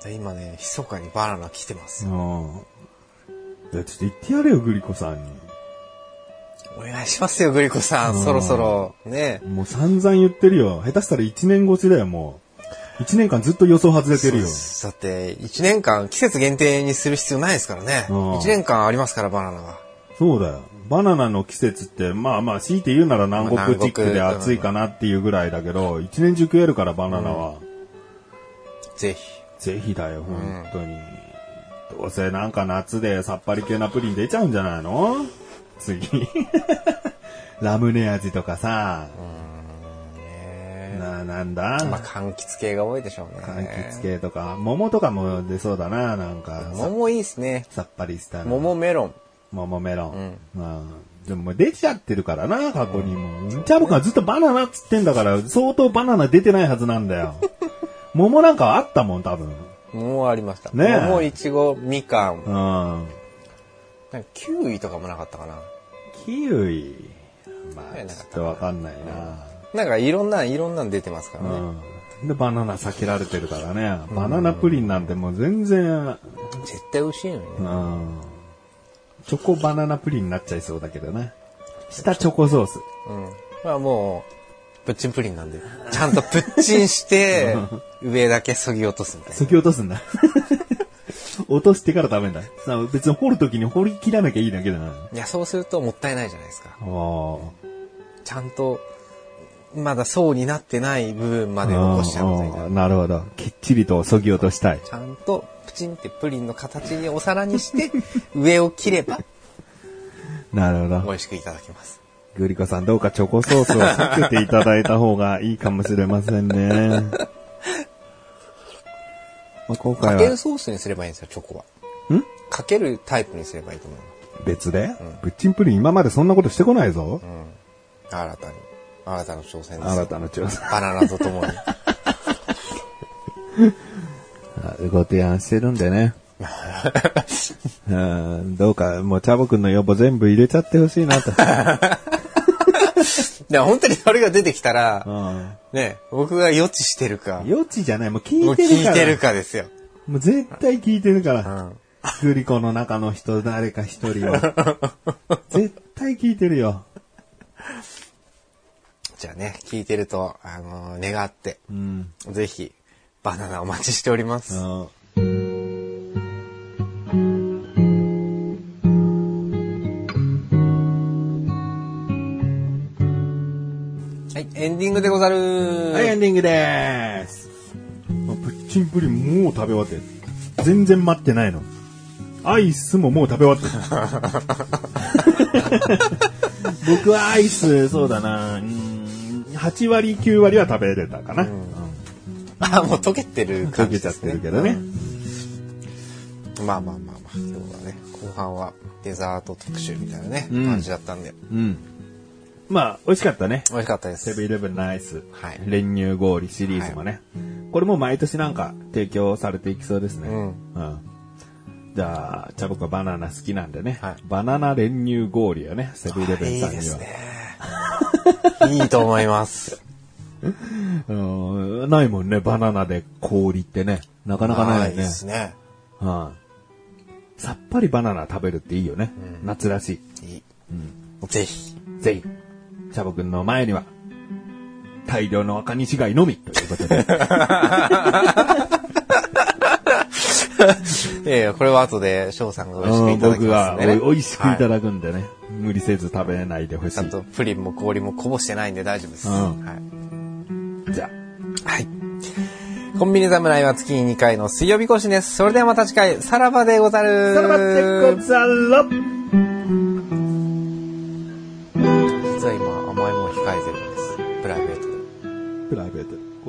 う。で今ね、密かにバナナ来てます。うん。いや、ちょっと言ってやれよ、グリコさんに。お願いしますよ、グリコさん。そろそろ、ね。もう散々言ってるよ。下手したら1年越しだよ、もう。1年間ずっと予想外れてるよ。だって、1年間季節限定にする必要ないですからね。うん1年間ありますから、バナナは。そうだよ。バナナの季節って、まあまあ、強いて言うなら南国チックで暑いかなっていうぐらいだけど、一年中食えるから、バナナは。ぜひ。ぜひだよ、本当に。どうせなんか夏でさっぱり系なプリン出ちゃうんじゃないの？次。ラムネ味とかさ、ねな、なんだ、まあ、柑橘系が多いでしょうね。柑橘系とか、桃とかも出そうだな、なんか。さ桃いいですね。さっぱりしたの桃メロン。桃メロン。まあ、でももう出ちゃってるからな、過去にも。チャボくんはずっとバナナっつってんだから、相当バナナ出てないはずなんだよ。桃なんかはあったもん、多分。桃ありました。ねえ桃、いちご、みかん。うん。なんかキウイとかもなかったかな。キウイ？まあ、ねちょっとわかんないなんかいろんな、いろんなの出てますからな。ね。うん。で、バナナ避けられてるからね。バナナプリンなんてもう全然、絶対美味しいのにね。うん。チョコバナナプリンになっちゃいそうだけどね。下チョコソース。うん。まあもう、プッチンプリンなんで、ちゃんとプッチンして、上だけそぎ落とすみたいな。そぎ落とすんだ。落としてから食べんだ。さ別に掘るときに掘り切らなきゃいいだけだな。いや、そうするともったいないじゃないですか。ちゃんと、まだ層になってない部分まで残しちゃうみたいな。なるほど。きっちりとそぎ落としたい。ちゃんとプチンってプリンの形にお皿にして、上を切ればなるほど。美味しくいただきます。グリコさんどうかチョコソースを避けていただいた方がいいかもしれませんね。まあ、今かける回はソースにすればいいんですよ、チョコは。ん？かけるタイプにすればいいと思います。別で、ブッチンプリン今までそんなことしてこないぞ。うん。新たに。新たな挑戦です。あなたの調査。バナナとともに。ご提案してるんでね。うん、どうか、もうチャボくんの要望全部入れちゃってほしいなと。でも本当にそれが出てきたら、うん。ね、僕が予知してるか、余地じゃない、もう聞いてるから。聞いてるかですよ。もう絶対聞いてるから。うん。グリコの中の人、誰か一人は。絶対聞いてるよ。じゃあね、聞いてると、あの願って、うん。ぜひ、バナナお待ちしております。うんエンディングでござるはい、エンディングでーす。もうプッチンプリンもう食べ終わってる。全然待ってないの。アイスももう食べ終わってる。僕はアイス、そうだな、うん8割、9割は食べれたかな。うんあ、もう溶けてる溶感けちゃって。るけどね。まあまあまあまあ、今日はね、後半はデザート特集みたいなね、うん感じだったんで、うん。まあ、美味しかったね。美味しかったです。セブンイレブンのアイス、はい練乳氷シリーズもね、これも毎年なんか提供されていきそうですね。うんうんじゃあ、じゃあ僕はバナナ好きなんでね、はいバナナ練乳氷をね、セブンイレブンいいさんには。ですね。いいと思います。うんないもんね、バナナで氷ってね。なかなかないよね。ですね。はいさっぱりバナナ食べるっていいよね。夏らしいい。ぜひ。い。ぜひ、チャボくんの前には、大量の赤西貝のみということで。いやいや、これは後で翔さんが美味しくいただき僕まがすんでね。美味しくいたはだくんでね、無理せず食べないでほしい。ちゃんとプリンも氷もこぼしてないんで大丈夫です。うんはい。じゃあ。はい。コンビニ侍は月に2回の水曜日更新です。それではまた次回、さらばでござる。さらばでござる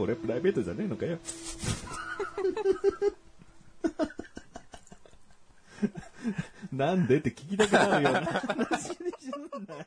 俺。プライベートじゃねえのかよ。なんでって聞きたくなるような話にすんなよ